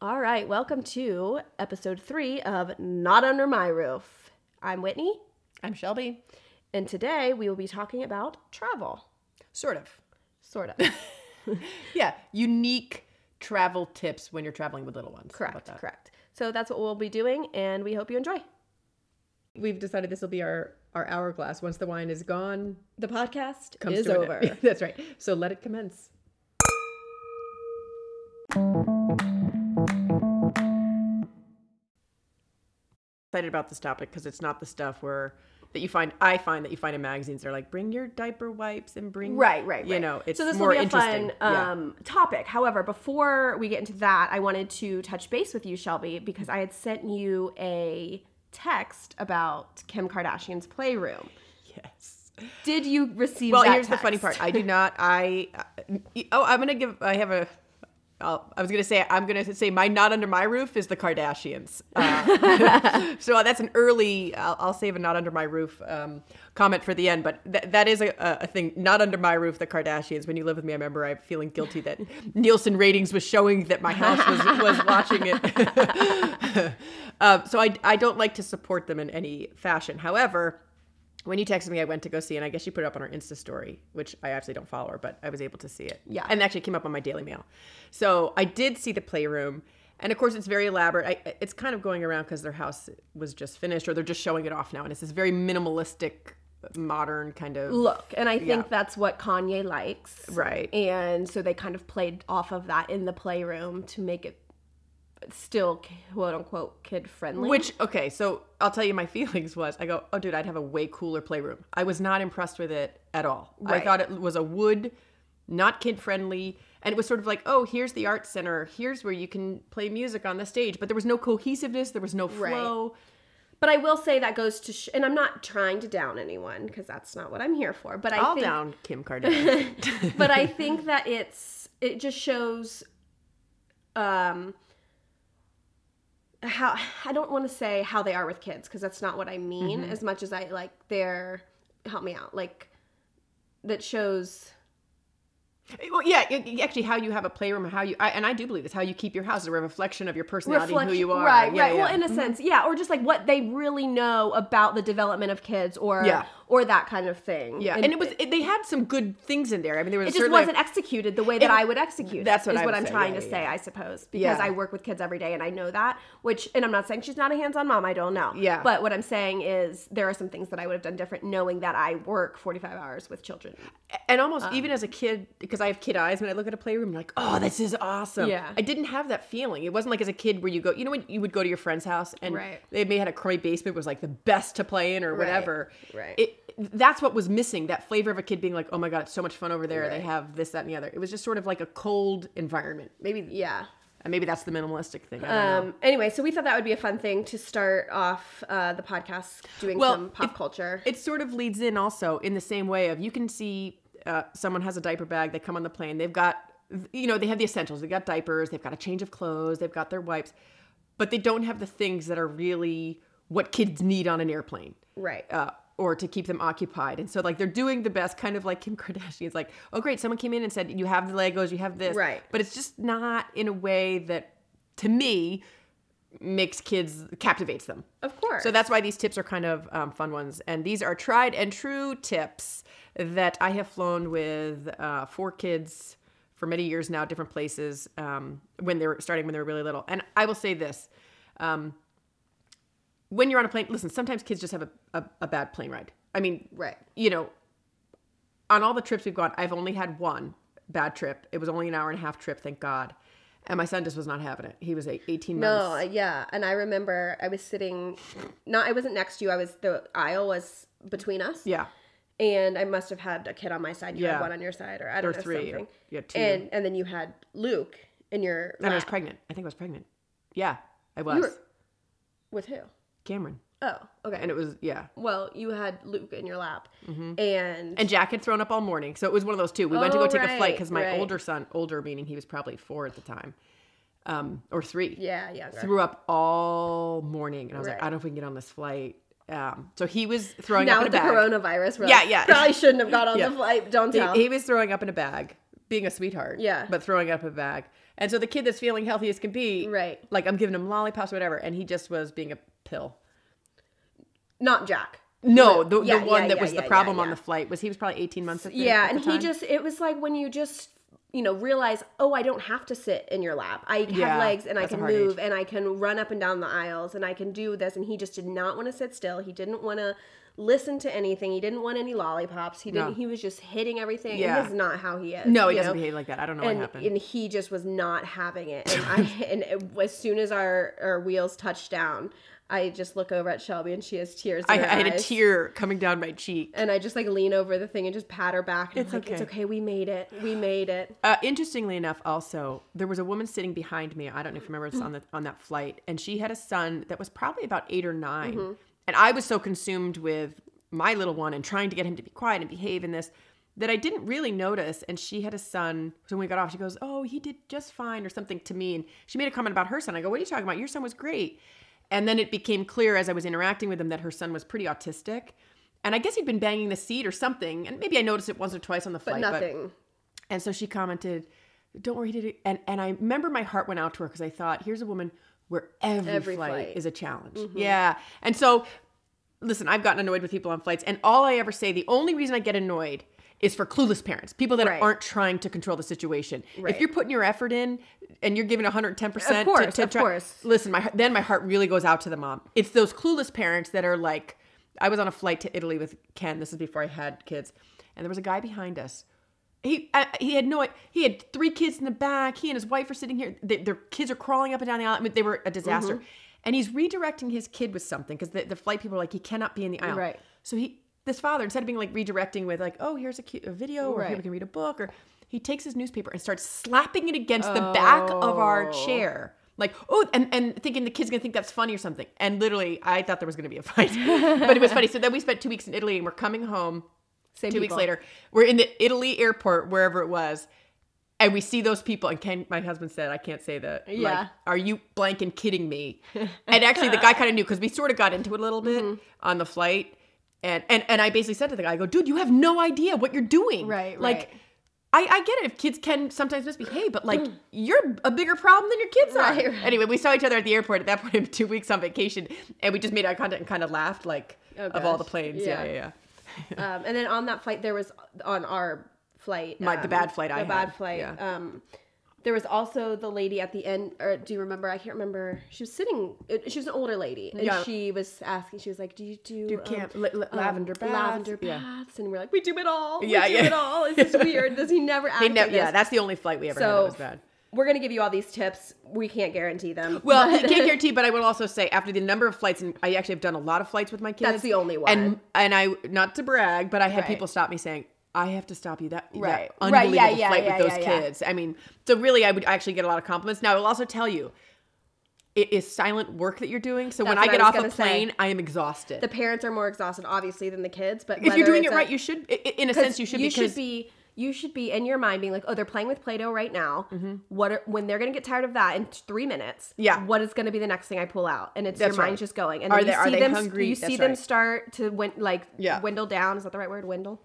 All right, welcome to episode three of Not Under My Roof. I'm Whitney, I'm Shelby. and today we will be talking about travel. Sort of. Sort of. Yeah, unique travel tips when you're traveling with little ones. Correct, correct. So that's what we'll be doing, and we hope you enjoy. We've decided this will be our our hourglass. Once the wine is gone, The podcast comes is over. That's right. So let it commence. Excited about this topic because it's not the stuff where that you find. I find that you find in magazines. They're like, bring your diaper wipes and bring Right, right, You right. know, it's so this more will be a interesting. fun Yeah. um, topic. However, before we get into that, I wanted to touch base with you, Shelby, because I had sent you a text about Kim Kardashian's playroom. yes. Did you receive? Well, here's the funny part. I do not. I uh, oh, I'm gonna give. I have a. I'll, I was gonna say I'm gonna say my not under my roof is the Kardashians. Uh, so that's an early. I'll, I'll save a not under my roof um, comment for the end. But th- that is a, a thing. Not under my roof, the Kardashians. When you live with me, I remember I'm feeling guilty that Nielsen ratings was showing that my house was was watching it. um, so I I don't like to support them in any fashion. However when you texted me, I went to go see, and I guess she put it up on her Insta story, which I actually don't follow her, but I was able to see it. Yeah. and it actually came up on my Daily Mail. So I did see the playroom, and of course it's very elaborate. I, it's kind of going around because their house was just finished, or they're just showing it off now, and it's this very minimalistic, modern kind of look and i think Yeah. that's what kanye likes right. and so they kind of played off of that in the playroom to make it still quote unquote kid friendly Which okay, so I'll tell you my feelings was I go, oh dude, I'd have a way cooler playroom. I was not impressed with it at all. I thought it was a wood, not kid friendly, and it was sort of like, oh, here's the art center, here's where you can play music on the stage, but there was no cohesiveness, there was no Right. flow. but i will say that goes to sh- and i'm not trying to down anyone because that's not what i'm here for but i I'll think down Kim Kardashian. but i think that it's it just shows um how i don't want to say how they are with kids because that's not what i mean Mm-hmm. as much as i like their help me out like that shows well, yeah, actually, how you have a playroom, how you, I, and I do believe this, how you keep your house is a reflection of your personality and who you are. Right, Yeah, right. Well, in a sense, yeah, or just like what they really know about the development of kids, or Yeah. Or that kind of thing. yeah, and, it was, it, they had some good things in there. I mean, there was It just wasn't executed the way that It- I would execute. that's what is I what I'm say. trying Yeah, to yeah, say. I suppose, because Yeah. I work with kids every day and I know that. Which, and I'm not saying she's not a hands-on mom. I don't know. Yeah. But what I'm saying is there are some things that I would have done different, knowing that I work 45 hours with children. and almost Um, even as a kid because i have kid eyes when i look at a playroom I'm like oh this is awesome Yeah. i didn't have that feeling it wasn't like as a kid where you go you know when you would go to your friend's house and Right. they may had a crummy basement was like the best to play in or whatever right. it that's what was missing that flavor of a kid being like oh my god it's so much fun over there they have this that and the other it was just sort of like a cold environment maybe Yeah. and maybe that's the minimalistic thing I don't know. Um, anyway, so we thought that would be a fun thing to start off uh, the podcast doing Well, some pop it- culture. it sort of leads in also in the same way of you can see uh, someone has a diaper bag they come on the plane they've got you know they have the essentials they've got diapers they've got a change of clothes they've got their wipes but they don't have the things that are really what kids need on an airplane right. uh, or to keep them occupied and so like they're doing the best kind of like kim kardashian's like oh great someone came in and said you have the legos you have this Right. but it's just not in a way that to me makes kids captivates them Of course. so that's why these tips are kind of um, fun ones. And these are tried and true tips that I have flown with uh, four kids for many years now, different places um, when they were starting when they were really little. And I will say this. Um, when you're on a plane, listen, sometimes kids just have a, a, a bad plane ride. I mean, right. you know, on all the trips we've gone, I've only had one bad trip. It was only an hour and a half trip, thank God. And my son just was not having it. He was a 18 No, months. uh, yeah, and I remember I was sitting, not I wasn't next to you. I was the aisle was between us, Yeah. and I must have had a kid on my side. You Yeah. had one on your side, or I don't know three. something. Yeah, two. And and then you had Luke in your. And I was pregnant. I think I was pregnant. Yeah, I was. You were- with who? Cameron. Oh, okay. And it was, yeah. well, you had Luke in your lap, and And Jack had thrown up all morning. So it was one of those two. We went to Oh, go take a flight because my right. older son, older meaning he was probably four at the time, um, or three, yeah, yeah, threw up all morning. And I was like, I don't know if we can get on this flight. Um, so he was throwing now up in with a the coronavirus, Yeah, yeah. probably shouldn't have got on Yeah. the flight. Don't tell. He, he was throwing up in a bag. being a sweetheart. Yeah. But throwing up a bag. And so the kid that's feeling healthy as can be, Right. Like I'm giving him lollipops, or whatever, and he just was being a pill. Not Jack. No, the, Yeah, the one yeah, that yeah, was the problem on the flight was he was probably 18 months at the, Yeah, at and the he just it was like when you just you know realize oh I don't have to sit in your lap. I have legs and I can move age. and I can run up and down the aisles and I can do this and he just did not want to sit still. He didn't want to listen to anything. He didn't want any lollipops. He didn't No. he was just hitting everything. Yeah. Is not how he is. No, he doesn't know? behave like that. I don't know and, what happened. and he just was not having it. And I and it, as soon as our, our wheels touched down, I just look over at Shelby and she has tears. In I, I had a tear coming down my cheek. And I just like lean over the thing and just pat her back. And It's I'm like, it's okay. okay. We made it. We made it. Uh, interestingly enough, also there was a woman sitting behind me. I don't know if you remember this on the on that flight, and she had a son that was probably about eight or 9 Mm-hmm. and I was so consumed with my little one and trying to get him to be quiet and behave in this that I didn't really notice. And she had a son. So when we got off, she goes, "Oh, he did just fine," or something to me, and she made a comment about her son. I go, "What are you talking about? Your son was great." And then it became clear as I was interacting with him that her son was pretty autistic. And I guess he'd been banging the seat or something. And maybe I noticed it once or twice on the flight. But nothing. And so she commented, "Don't worry, did it?" And and I remember my heart went out to her because I thought, here's a woman where every, Every flight, flight. Mm-hmm. is a challenge. Yeah. And so, listen, I've gotten annoyed with people on flights, and all I ever say, the only reason I get annoyed is for clueless parents, people that Right. aren't trying to control the situation. Right. If you're putting your effort in and you're giving 110 percent, Of course, to, of try- course. Listen, my then my heart really goes out to the mom. It's those clueless parents that are like, I was on a flight to Italy with Ken. This is before I had kids, and there was a guy behind us. He uh, he had no he had three kids in the back. He and his wife are sitting here. They, their kids are crawling up and down the aisle. I mean, they were a disaster. Mm-hmm. And he's redirecting his kid with something because the, the flight people are like he cannot be in the aisle. Right. So he this father instead of being like redirecting with like oh here's a, cute, a video or Right. we can read a book or he takes his newspaper and starts slapping it against the back of our Oh. chair. Like, oh, and, and thinking the kid's gonna think that's funny or something. And literally, I thought there was gonna be a fight, but it was funny. So then we spent two weeks in Italy and we're coming home Same two weeks later. We're in the Italy airport, wherever it was, and we see those people. And Ken, my husband said, I can't say that. Like, Yeah. are you blank and kidding me? and actually, the guy kind of knew because we sort of got into it a little bit Mm-hmm. on the flight. And, and and I basically said to the guy, I go, dude, you have no idea what you're doing. Right, Like, right. I, I get it if kids can sometimes misbehave, but like you're a bigger problem than your kids are. Right, right. Anyway, we saw each other at the airport at that point, two weeks on vacation, and we just made eye contact and kind of laughed, like Oh, of all the planes. Yeah, Yeah. yeah, yeah. Um, and then on that flight, there was on our flight, My- the um, bad flight the I bad had, flight. yeah. Um, there was also the lady at the end, or do you remember? I can't remember. She was sitting. She was an older lady, and Yeah. she was asking. She was like, "Do you do, Do um, camp- la- la- um, lavender baths?" lavender Yeah. baths?" And we're like, "We do it all. Yeah, we do yeah. it all. Is weird. Does he never ask They never, like yeah, this? that's the only flight we ever had that was bad. we're gonna give you all these tips. We can't guarantee them. Well, but- can't guarantee, but I will also say after the number of flights, and I actually have done a lot of flights with my kids. That's the only one. And and I not to brag, but I had Right. people stop me saying. I have to stop you. That, Right. that Right, yeah, unbelievable yeah, flight yeah, with those kids. I mean, so really, I would actually get a lot of compliments. Now, I will also tell you, it is silent work that you're doing. So when I get I off a gonna say. plane, I am exhausted. the parents are more exhausted, obviously, than the kids. But if you're doing it it's a- right, you should. In a sense, you should. you should be you should be in your mind being like, oh, they're playing with Play-Doh right now. Mm-hmm. What are, when they're gonna get tired of that in three minutes? Yeah. What is gonna be the next thing I pull out? And it's That's your right. mind's just going. And Are then they- you are see they them, hungry? You see That's them start to win, like Yeah. dwindle down. Is that the right word? Dwindle.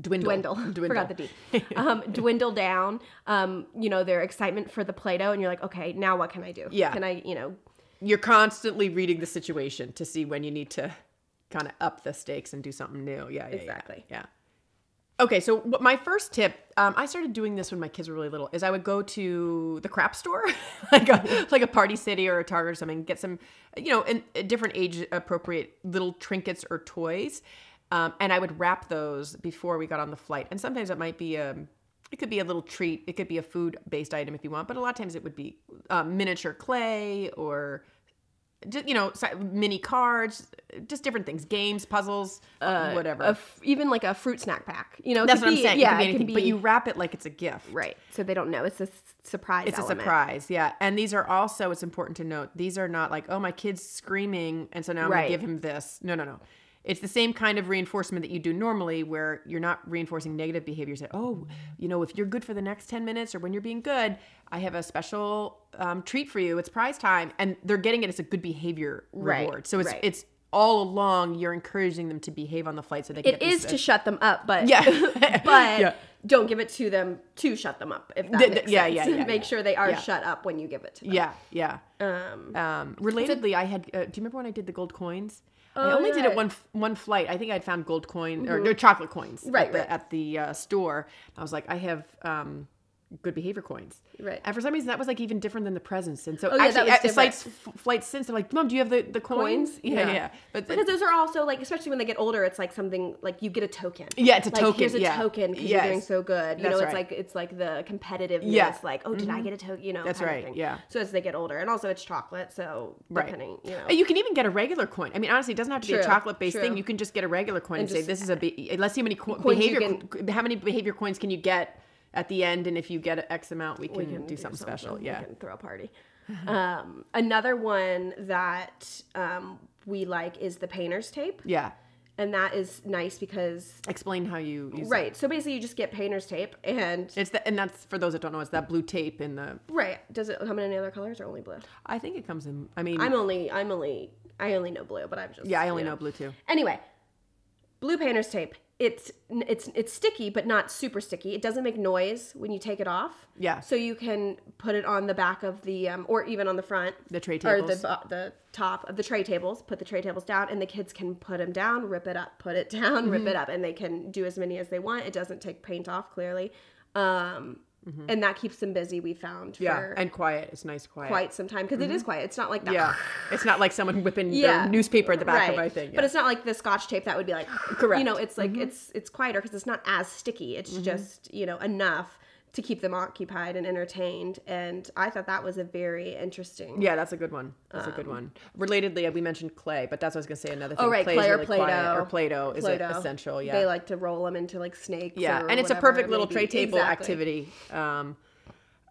Dwindle, Dwindle. Forgot the D. Um, dwindle down. Um, you know their excitement for the Play-Doh, and you're like, okay, now what can I do? Yeah. Can I, you know, you're constantly reading the situation to see when you need to kind of up the stakes and do something new. Yeah, yeah, yeah, Exactly. Yeah. Okay, so my first tip, um, I started doing this when my kids were really little, is I would go to the crap store, like a like a Party City or a Target or something, get some, you know, in different age appropriate little trinkets or toys, um, and I would wrap those before we got on the flight. And sometimes it might be a, it could be a little treat, it could be a food based item if you want, but a lot of times it would be um, miniature clay or just you know mini cards just different things games puzzles whatever a f- even like a fruit snack pack. You know, that's what i'm saying Yeah, it could be it anything can but you wrap it like it's a gift right. So they don't know. It's a surprise. it's a surprise yeah and these are also it's important to note these are not like oh my kid's screaming and so now i'm Right. gonna give him this no no no it's the same kind of reinforcement that you do normally where you're not reinforcing negative behavior. You say, oh, you know, if you're good for the next 10 minutes or when you're being good, I have a special um, treat for you. It's prize time. And they're getting it as a good behavior Right, reward. So it's, right. it's all along you're encouraging them to behave on the flight so they can It is to shut them up, but Yeah. but Yeah. don't give it to them to shut them up. If that Th- makes yeah, sense. yeah, yeah, Make yeah. sure they are Yeah. shut up when you give it to them. Yeah, yeah. Um, Um, relatedly, I had. Uh, do you remember when I did the gold coins? I Oh, only did it one one flight. I think I'd found gold coin or no, chocolate coins Mm-hmm. Right, at the, right. at the uh, store. I was like, I have um, good behavior coins. Right. And for some reason, that was like even different than the presents. And so Oh, yeah, actually, was flights f- flights since they're like, Mom, do you have the, the coins? Coins? Yeah, yeah. Yeah. But because those are also like, especially when they get older, it's like something like you get a token. Yeah, it's a like, token, Here's a yeah. token because Yes. you're doing so good. You That's know, it's right. like it's like the competitiveness. Yeah. Mm-hmm. Like, oh, did I get a token? You know, That's right, yeah. So as they get older, and also it's chocolate, so Right. depending, you know. You can even get a regular coin. I mean, honestly, it doesn't have to be a chocolate based thing. You can just get a regular coin and, And say, "This is a be- let's see how many co- behavior how many behavior coins can you get at the end, and if you get X amount, we can, we can do, something, special." Yeah, we can throw a party. um, another one that um, we like is the painter's tape, yeah. and that is nice because Explain how you use it. right. So basically, you just get painter's tape, and It's the, and that's for those that don't know. It's that blue tape in the. right. Does it come in any other colors or only blue? I think it comes in. I mean, I'm only, I'm only, I only know blue, but I'm just yeah, I only you know blue too. Anyway, blue painter's tape. It's it's it's sticky, but not super sticky. It doesn't make noise when you take it off. Yeah. So you can put it on the back of the, um, or even on the front, The tray tables. or the the top of the tray tables. Put the tray tables down, and the kids can put them down, rip it up, put it down, rip Mm-hmm. it up, and they can do as many as they want. It doesn't take paint off clearly, um, Mm-hmm. and that keeps them busy. We found Mm-hmm. Yeah, for and quiet. It's nice quiet. quite some time because is mm-hmm. quiet. It's not like that. Yeah, it's not like someone whipping yeah their newspaper at the back right. of my thing. but it's not like the scotch tape that would be like Correct. you know it's like mm-hmm. it's it's quieter because it's not as sticky it's just you know enough to keep them occupied and entertained and i thought that was a very interesting Yeah, that's a good one. That's a good one. Relatedly, we mentioned clay, but that's what I was gonna say. Another thing. Um, oh right Clay clay or really play-doh or Play-Doh is Play-Doh. essential. Yeah. they like to roll them into like snakes yeah, or and it's a perfect little tray table Exactly. activity. Um,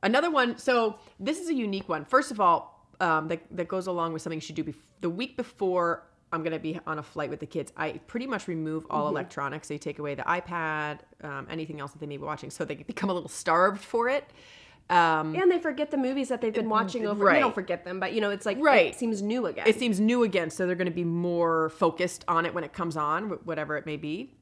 another one. So this is a unique one. First of all, um, that that goes along with something you should do. Bef- the week before I'm gonna be on a flight with the kids, I pretty much remove all Mm-hmm. electronics. So you take away the iPad, um, anything else that they may be watching, so they become a little starved for it. Um, and they forget the movies that they've been watching over right. they don't forget them but you know it's like Right. it seems new again it seems new again, so they're going to be more focused on it when it comes on, whatever it may be.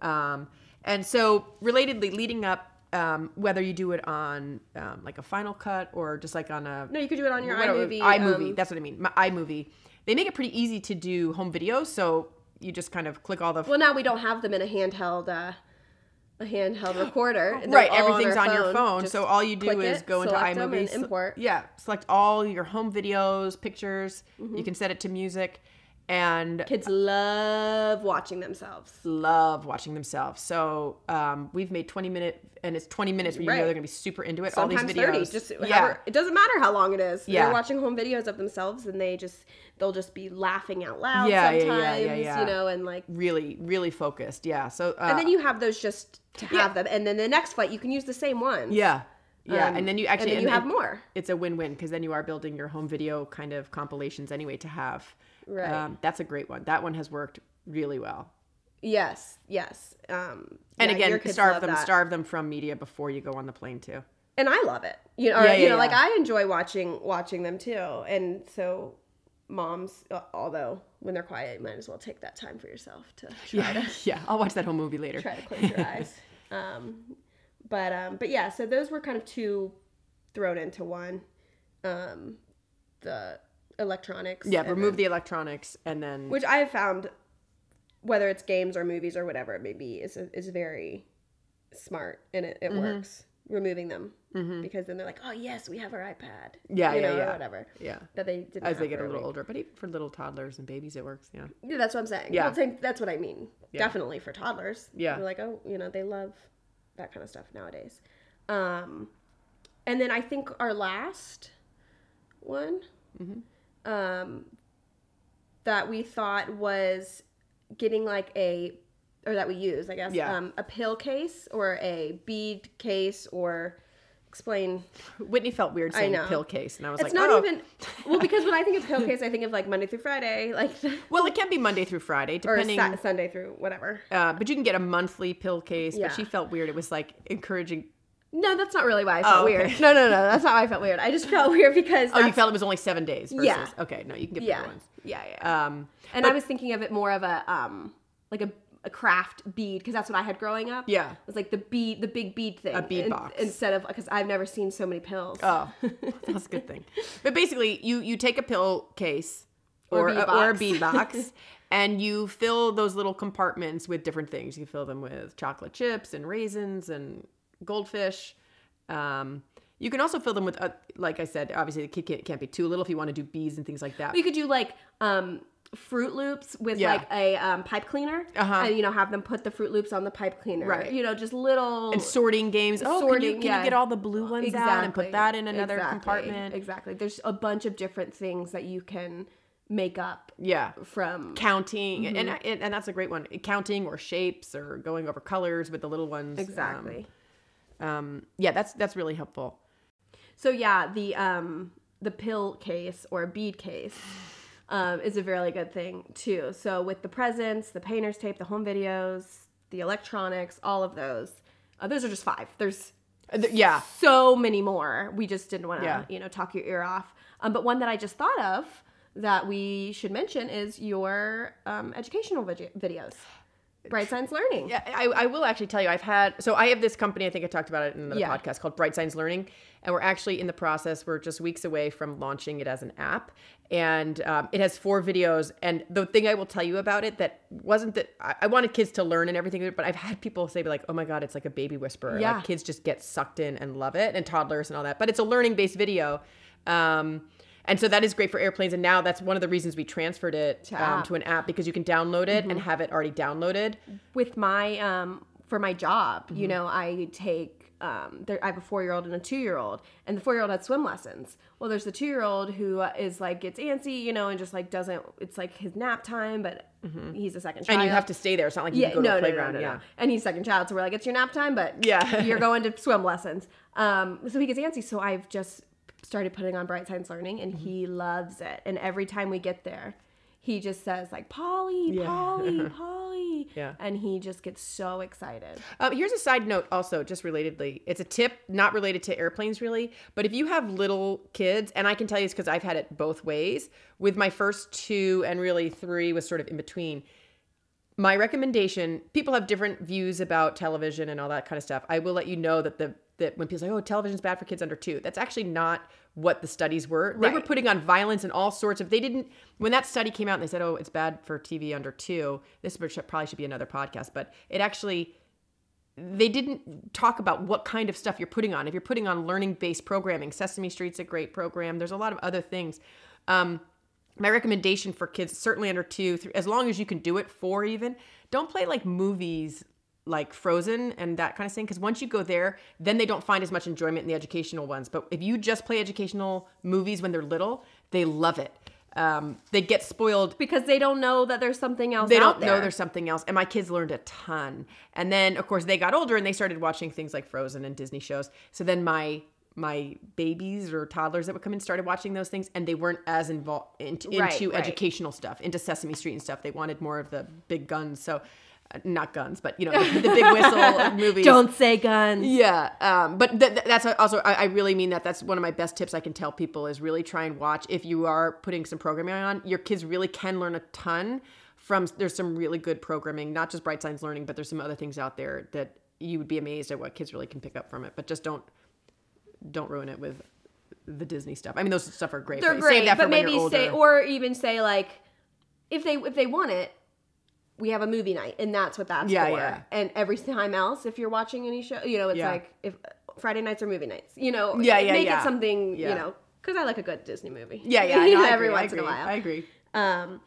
Um, and so, relatedly, leading up, um, whether you do it on um, like a Final Cut or just like on a no you could do it on your whatever- iMovie iMovie, um, that's what I mean. My iMovie. They make it pretty easy to do home videos, so you just kind of click all the well now we don't have them in a handheld uh a handheld recorder They're right everything's our on, your phone. Just so all you do is it, go into imovie import. yeah select all your home videos pictures. Mm-hmm. you can set it to music and kids love watching themselves. love watching themselves. So um, we've made 20 minute and it's 20 minutes where you know they're gonna be super into it sometimes all these videos. 30 just yeah. however, it doesn't matter how long it is. Yeah. they're watching home videos of themselves and they just they'll just be laughing out loud Yeah, sometimes yeah, yeah, you know and like really really focused. Yeah so uh, and then you have those just to have them. And then the next flight you can use the same ones. Yeah. Yeah Um, and then you actually and then you have and- more. it's a win-win because then you are building your home video kind of compilations anyway to have Right. um, that's a great one that one has worked really well yes yes um and yeah, again starve them that. starve them from media before you go on the plane too and I love it. You know, or, Yeah, you yeah, know, like. I enjoy watching watching them too. And so, moms, uh, although when they're quiet, you might as well take that time for yourself to try to yeah i'll watch that whole movie later try to close your eyes. Um, but um, but yeah, so those were kind of two thrown into one. Um, the electronics. yeah remove then- the electronics and then which I have found, whether it's games or movies or whatever it may be, is is very smart and it, Mm-hmm. it works removing them because then they're like, oh yes, we have our iPad. Yeah, you yeah, know, yeah. or whatever yeah that they didn't as they get a little week. older but even for little toddlers and babies it works yeah Yeah, that's what I'm saying. Yeah. Same- that's what I mean. Yeah. Definitely for toddlers. Yeah. They're like, oh, you know, they love that kind of stuff nowadays. Um, and then I think our last one Mm-hmm. Um, that we thought was getting like a, or that we use, I guess, Yeah. um, a pill case or a bead case or explain. whitney felt weird saying pill case and i was like, It's like not oh. even, well, because when I think of pill case, I think of like Monday through Friday, like, well it can be monday through friday or depending Sa- Sunday through whatever. uh, but you can get a monthly pill case Yeah. but she felt weird it was like encouraging No, that's not really why I felt Oh, okay. weird. No, no, no, that's not why I felt weird. I just felt weird because oh you felt it was only seven days versus Yeah. okay no you can get yeah, bigger ones yeah, yeah. um and I was thinking of it more of a um like a, a craft bead because that's what I had growing up. Yeah. it was like the bead, the big bead thing, A bead in- box. instead of because I've never seen so many pills. Oh, that's a good thing. But basically, you you take a pill case Or or a, or a bead box, and you fill those little compartments with different things. You fill them with chocolate chips and raisins and goldfish. Um, you can also fill them with, uh, like I said, obviously the kid can't, can't be too little if you want to do bees and things like that. You could do like um Fruit Loops with Yeah. like a um, pipe cleaner, Uh-huh. and you know have them put the Fruit Loops on the pipe cleaner. Right. You know, just little and sorting games. Oh, can, you, can yeah. you get all the blue ones out and put that in another exactly, compartment? Exactly. There's a bunch of different things that you can make up Yeah. from. Counting, and, and and that's a great one. Counting or shapes or going over colors with the little ones. Um, Exactly. um, yeah, that's that's really helpful. So yeah, the um the pill case or bead case um, is a really good thing too. So with the presents, the painter's tape, the home videos, the electronics, all of those. Uh, those are just five. There's Uh, yeah, so many more. We just didn't want to, Yeah. you know, talk your ear off. Um, but one that I just thought of that we should mention is your um, educational vid- videos, Bright Science Learning. Yeah, I, I will actually tell you, I've had, so I have this company, I think I talked about it in another Yeah. podcast called Bright Signs Learning. And we're actually in the process, we're just weeks away from launching it as an app. And um, it has four videos. And the thing I will tell you about it that wasn't that I, I wanted kids to learn and everything, but I've had people say, like, oh my God, it's like a baby whisperer. Yeah. Like kids just get sucked in and love it, and toddlers and all that. But it's a learning based video. Um, and so that is great for airplanes. And now that's one of the reasons we transferred it To um, to an app because you can download it and have it already downloaded. with my um for my job Mm-hmm. you know i take um there, i have a four-year-old and a two-year-old and the four-year-old had swim lessons well there's the two-year-old who uh, like gets antsy you know and just like doesn't it's like his nap time but he's a second child Mm-hmm. And you have to stay there. It's not like you yeah, can go to no, no, no, playground. no, no, yeah. And he's second child, so we're like, it's your nap time, but Yeah. you're going to swim lessons. Um, so he gets antsy. So I've just started putting on Bright Science Learning, and he Mm-hmm. loves it. And every time we get there, he just says like, Polly, Yeah. Polly, Polly, Yeah. and he just gets so excited. Um, here's a side note, also, just relatedly. It's a tip, not related to airplanes really, but if you have little kids, and I can tell you this because I've had it both ways. With my first two and really three was sort of in between. My recommendation: people have different views about television and all that kind of stuff. I will let you know that the that when people say, "Oh, television's bad for kids under two, that's actually not what the studies were. They were putting on violence and all sorts of. They didn't when that study came out and they said, "Oh, it's bad for TV under two. This probably should be another podcast, but it actually they didn't talk about what kind of stuff you're putting on. If you're putting on learning based programming, Sesame Street's a great program. There's a lot of other things. Um, my recommendation for kids, certainly under two, three, as long as you can do it, four even, don't play like movies like Frozen and that kind of thing. Because once you go there, then they don't find as much enjoyment in the educational ones. But if you just play educational movies when they're little, they love it. Um, they get spoiled Because they don't know that there's something else they don't know there's something else and my kids learned a ton and then of course they got older and they started watching things like frozen and disney shows so then my my babies or toddlers that would come in started watching those things and they weren't as involved into, Right, into right. educational stuff into sesame street and stuff they wanted more of the big guns so not guns but you know the, the big whistle movies Don't say guns. yeah, um, but th- th- that's also I, I really mean that. That's one of my best tips I can tell people is really try and watch if you are putting some programming on. Your kids really can learn a ton from. There's some really good programming, not just Bright Signs Learning, but there's some other things out there that you would be amazed at what kids really can pick up from it. But just don't don't ruin it with the Disney stuff. I mean, those stuff are great. They're but great, Save that for but maybe say, or even say like, if they if they want it, we have a movie night, and that's what that's Yeah, for. yeah. And every time else, if you're watching any show, you know, it's Yeah. like if Friday nights are movie nights, you know, Yeah, yeah, make yeah. it something, Yeah. you know, because I like a good Disney movie. yeah, yeah, I every agree, once in a while. I agree. Um,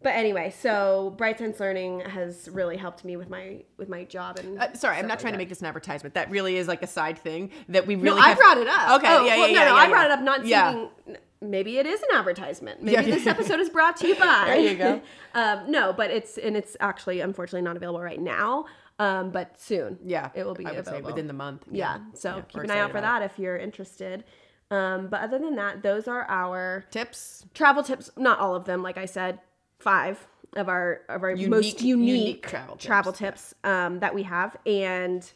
but anyway, so Bright Sense Learning has really helped me with my with my job and. Uh, sorry, I'm not like trying to make this an advertisement. That really is like a side thing that we really. No, really. I brought it up. Okay, Oh, yeah, yeah, well, yeah. No, no, yeah, I brought yeah. it up not Yeah. thinking maybe it is an advertisement. Maybe Yeah. this episode is brought to you by. There you go. um, no, but it's and it's actually unfortunately not available right now. Um, but soon. Yeah, it will be I would say available within the month. Yeah, so Yeah, keep an eye out for that if you're interested. Um, but other than that, those are our Tips. travel tips. Not all of them, like I said, five of our of our Unique- most unique unique, travel tips, travel tips um, that we have. And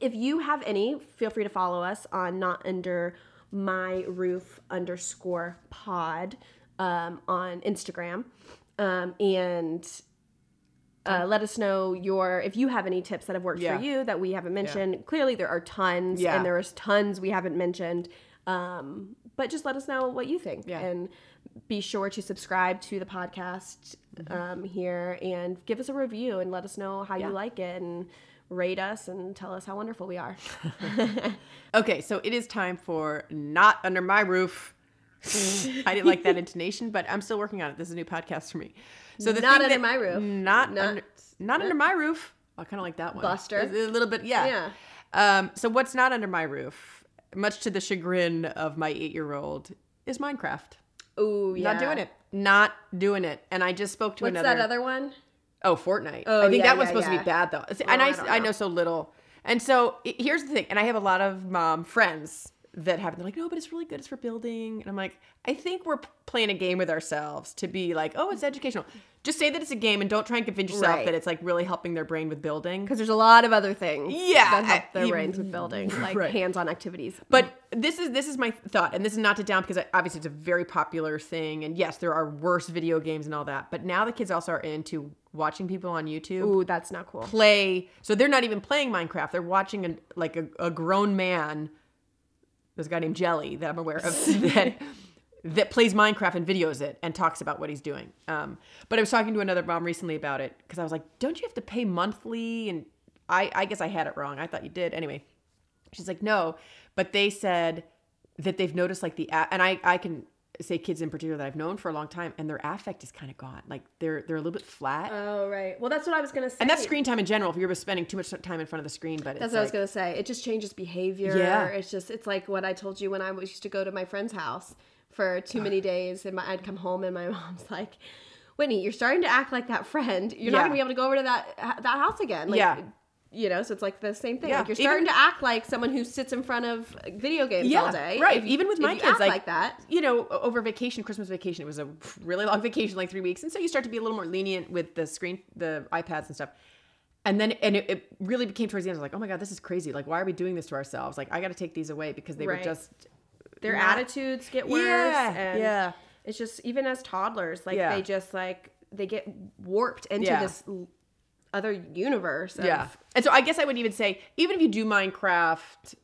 if you have any, feel free to follow us on not under my roof underscore pod um, on Instagram. Um, and Uh, let us know your if you have any tips that have worked Yeah. for you that we haven't mentioned. Clearly, there are tons, Yeah. and there's tons we haven't mentioned. Um, but just let us know what you think, Yeah. and be sure to subscribe to the podcast um, here and give us a review and let us know how Yeah. you like it and rate us and tell us how wonderful we are. Okay, so it is time for Not Under My Roof. I didn't like that intonation, but I'm still working on it. This is a new podcast for me. So the Not thing Under My Roof. Not Not- under, not under my roof. I kind of like that one. Buster. A little bit, yeah. Yeah. Um, so what's not under my roof, much to the chagrin of my eight-year-old, is Minecraft. Ooh, yeah. Not doing it. Not doing it. And I just spoke to What's another. that other one? Oh, Fortnite. Oh, I think yeah, that one's yeah, supposed to be bad though. See, Oh, and I, I don't I know. know so little. And so here's the thing. And I have a lot of mom friends that have they're like, no, but it's really good. It's for building. And I'm like, I think we're playing a game with ourselves to be like, oh, it's mm. educational. Just say that it's a game and don't try and convince yourself Right. that it's like really helping their brain with building. Because there's a lot of other things Yeah, that help their brains with building, like Right. hands-on activities. But this is this is my thought, and this is not to down because obviously it's a very popular thing, and yes, there are worse video games and all that. But now the kids also are into watching people on YouTube Ooh, that's not cool. play. So they're not even playing Minecraft; they're watching a, like a, a grown man. There's a guy named Jelly that I'm aware of that that plays Minecraft and videos it and talks about what he's doing. Um, but I was talking to another mom recently about it because I was like, "Don't you have to pay monthly?" And I, I guess I had it wrong. I thought you did. Anyway, she's like, "No," but they said that they've noticed like the app, and I I can say kids in particular that I've known for a long time and their affect is kind of gone. Like they're they're a little bit flat. Oh, right. Well, that's what I was gonna say. and that's screen time in general. If you're spending too much time in front of the screen, but That's what I was gonna say. It just changes behavior. Yeah. It's just it's like what I told you when I was- used to go to my friend's house for too many days, and my, I'd come home and my mom's like, "Whitney, you're starting to act like that friend. You're not gonna be able to go over to that that house again." Like, Yeah. You know, so it's like the same thing. Yeah. Like you're Even- starting to act like someone who sits in front of video games all day. Right. If Even with my kids, like, like that. You know, over vacation, Christmas vacation, it was a really long vacation, like three weeks, and so you start to be a little more lenient with the screen, the iPads and stuff. And then, and it, it really became towards the end. I was like, oh my god, this is crazy. Like, why are we doing this to ourselves? Like, I got to take these away because they Right. were just Their not- attitudes get worse. Yeah, and yeah. It's just even as toddlers, like Yeah. they just like they get warped into Yeah. this other universe. Of, Yeah. And so I guess I would even say, even if you do Minecraft,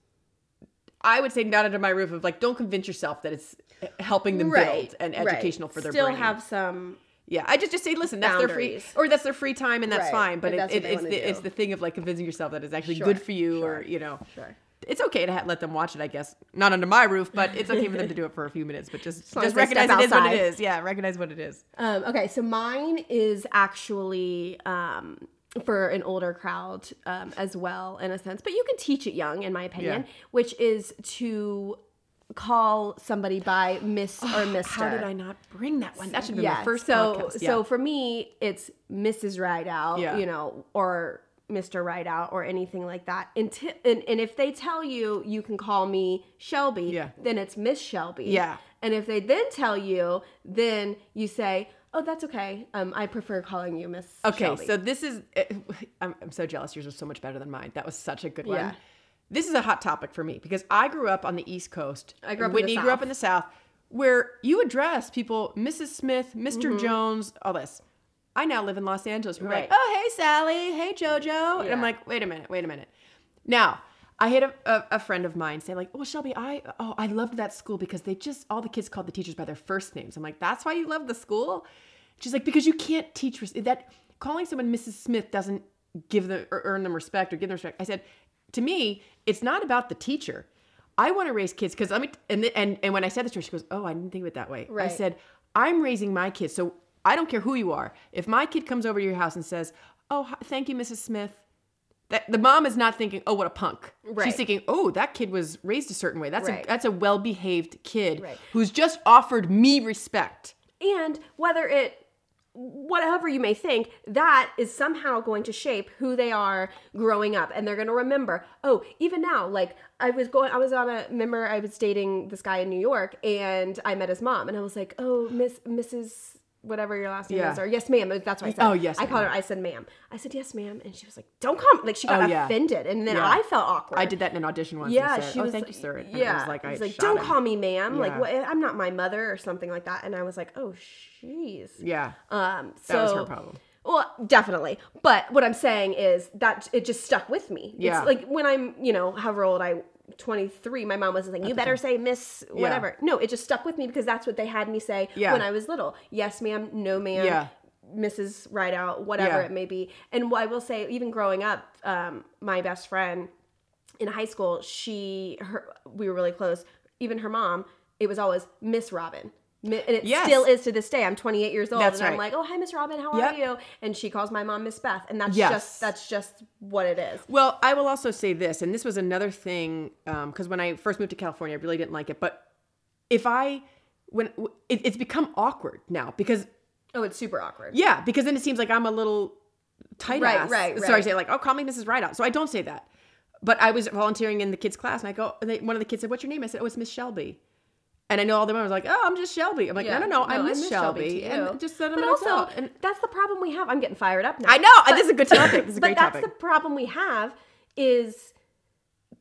I would say not under my roof of like, don't convince yourself that it's helping them build and right. educational for their brain. Still brain. have some. Yeah, I just just say, listen, that's their free, or that's their free time, and that's Right, fine. But it, it's the it's the thing of like convincing yourself that it's actually Sure, good for you, sure, or you know, Sure. it's okay to ha- let them watch it. I guess not under my roof, but it's okay for them to do it for a few minutes. But just just recognize it is what it is. Yeah, recognize what it is. Um, okay, so mine is actually um, for an older crowd um, as well, in a sense, but you can teach it young, in my opinion, Yeah. which is to call somebody by Miss or Mister. How did I not bring that one? That should be yeah. my first so podcast. so for me, it's Mrs. Rideout, Yeah. you know, or Mr. Rideout or anything like that. Until, and, and if they tell you you can call me Shelby, Yeah. then it's Miss Shelby. Yeah. And if they then tell you, then you say, "Oh, that's okay. Um, I prefer calling you Miss." Okay, Shelby." so this is. I'm, I'm so jealous. Yours was so much better than mine. That was such a good one. Yeah. This is a hot topic for me because I grew up on the East Coast. I grew up in the Whitney grew up in the South, where you address people, Mrs. Smith, mister Mm-hmm. Jones, all this. I now live in Los Angeles. We're Right. like, oh, hey, Sally. Hey, JoJo. And I'm like, wait a minute, wait a minute. Now, I had a, a, a friend of mine say, like, oh, Shelby, I oh, I loved that school because they just, all the kids called the teachers by their first names. I'm like, that's why you love the school? She's like, because you can't teach, that calling someone Mrs. Smith doesn't give them, or er, earn them respect or give them respect. I said, to me, it's not about the teacher. I want to raise kids because let me, and, and, and when I said this to her, she goes, oh, I didn't think of it that way. I said, I'm raising my kids. So I don't care who you are. If my kid comes over to your house and says, oh, thank you, Mrs. Smith, that the mom is not thinking, "Oh, what a punk." Right. She's thinking, "Oh, that kid was raised a certain way. That's Right. a that's a well-behaved kid Right. who's just offered me respect." and whether it whatever you may think that is somehow going to shape who they are growing up and they're going to remember oh even now like i was going i was on a remember i was dating this guy in new york and i met his mom and i was like oh miss mrs whatever your last name Yeah. is or yes ma'am that's what i said Oh, yes, i called her i said ma'am i said yes ma'am and she was like don't come like she got Oh, yeah. offended and then Yeah. i felt awkward I did that in an audition once. yeah, and said, she "Oh, was thank like, you, sir." And Yeah, it was like I was like, "Don't him." call me ma'am." Like, what, I'm not my mother or something like that. And I was like, "Oh, jeez." Yeah, Um, so that was her problem. Well, definitely. But what I'm saying is that it just stuck with me. Yeah. It's like when I'm, you know, however old I 23, my mom wasn't saying, you better say Miss whatever. No, it just stuck with me because that's what they had me say Yeah. when I was little. Yes, ma'am, no, ma'am. Yeah. Mrs. Rideout, whatever Yeah. it may be. And I will say, even growing up, um, my best friend in high school, she, her, we were really close. Even her mom, it was always Miss Robin. And it Yes. still is to this day. I'm 28 years old, That's and I'm like, "Oh, hi, Miss Robin. How Yep. are you?" And she calls my mom Miss Beth, and that's Yes. just that's just what it is. Well, I will also say this, and this was another thing um, because when I first moved to California, I really didn't like it. But if I when it, it's become awkward now because Oh, it's super awkward. yeah, because then it seems like I'm a little tight Right, ass. right, right. So I say like, oh, call me Mrs. Rideout. So I don't say that. But I was volunteering in the kids' class, and I go, and they, one of the kids said, "What's your name?" I said, "Oh, it's Miss Shelby." And I know all the women was like, "Oh, I'm just Shelby." I'm like, Yeah. "No, no, no, I'm No, Miss Shelby." to and just said I'm but also, adult. And that's the problem we have. I'm getting fired up now. I know this is a good topic. This is a great topic. but that's the problem we have is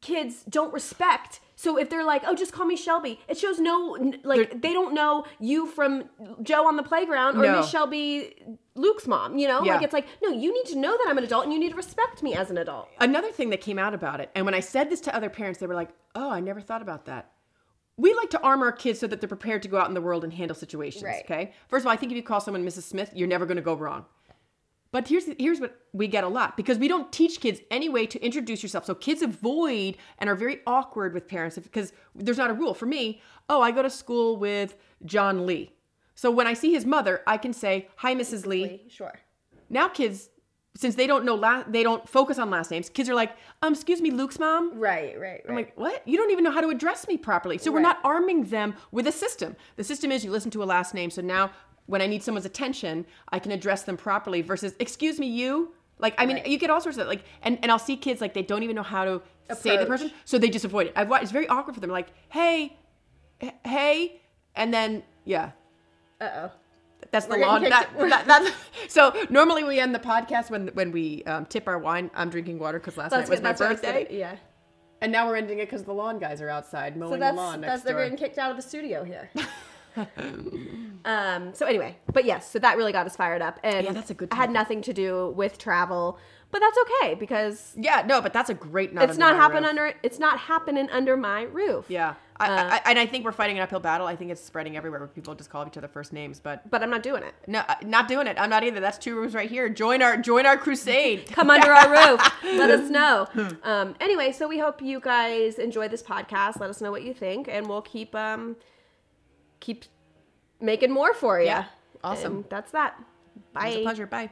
kids don't respect. So if they're like, "Oh, just call me Shelby," it shows no like They're- they don't know you from Joe on the playground or No. Miss Shelby, Luke's mom. You know, Yeah. like it's like, no, you need to know that I'm an adult and you need to respect me as an adult. Another thing that came out about it, and when I said this to other parents, they were like, "Oh, I never thought about that." We like to arm our kids so that they're prepared to go out in the world and handle situations. Right. Okay. First of all, I think if you call someone Mrs. Smith, you're never going to go wrong. But here's here's what we get a lot because we don't teach kids any way to introduce yourself. So kids avoid and are very awkward with parents because there's not a rule. For me, oh, I go to school with John Lee. So when I see his mother, I can say, "Hi, Mrs. Lee." Sure. Now kids, since they don't know la- they don't focus on last names, kids are like, um, excuse me, Luke's mom. Right, right, right. I'm like, what? You don't even know how to address me properly. So we're not arming them with a system. The system is you listen to a last name. So now when I need someone's attention, I can address them properly versus, excuse me, you. Like, I mean, Right. you get all sorts of like, and, and I'll see kids like they don't even know how to say the person, so they just avoid it. I've watched, it's very awkward for them. Like, hey, hey, and then yeah, uh oh. That's the getting That, kicked- that, so normally we end the podcast when when we um, tip our wine. I'm drinking water because last That's night was good. my That's what I was birthday, gonna- Yeah. and now we're ending it because the lawn guys are outside mowing So that's the lawn Next that's next they're getting kicked out of the studio here. um. So anyway, but yes, so that really got us fired up, and Yeah, that's a good Had nothing to do with travel, but that's okay because Yeah, no, but that's a great. Not it's not my happen roof. under it's not happening under my roof. Yeah, I, Uh, I, and I think we're fighting an uphill battle. I think it's spreading everywhere where people just call each other first names. But But I'm not doing it. no, uh, not doing it. I'm not either. That's two rooms right here. Join our join our crusade. Come under our roof. Let us know. Um, anyway, so we hope you guys enjoy this podcast. Let us know what you think, and we'll keep um, keep making more for you. Yeah. Awesome. that's that. Bye. It's a pleasure. Bye.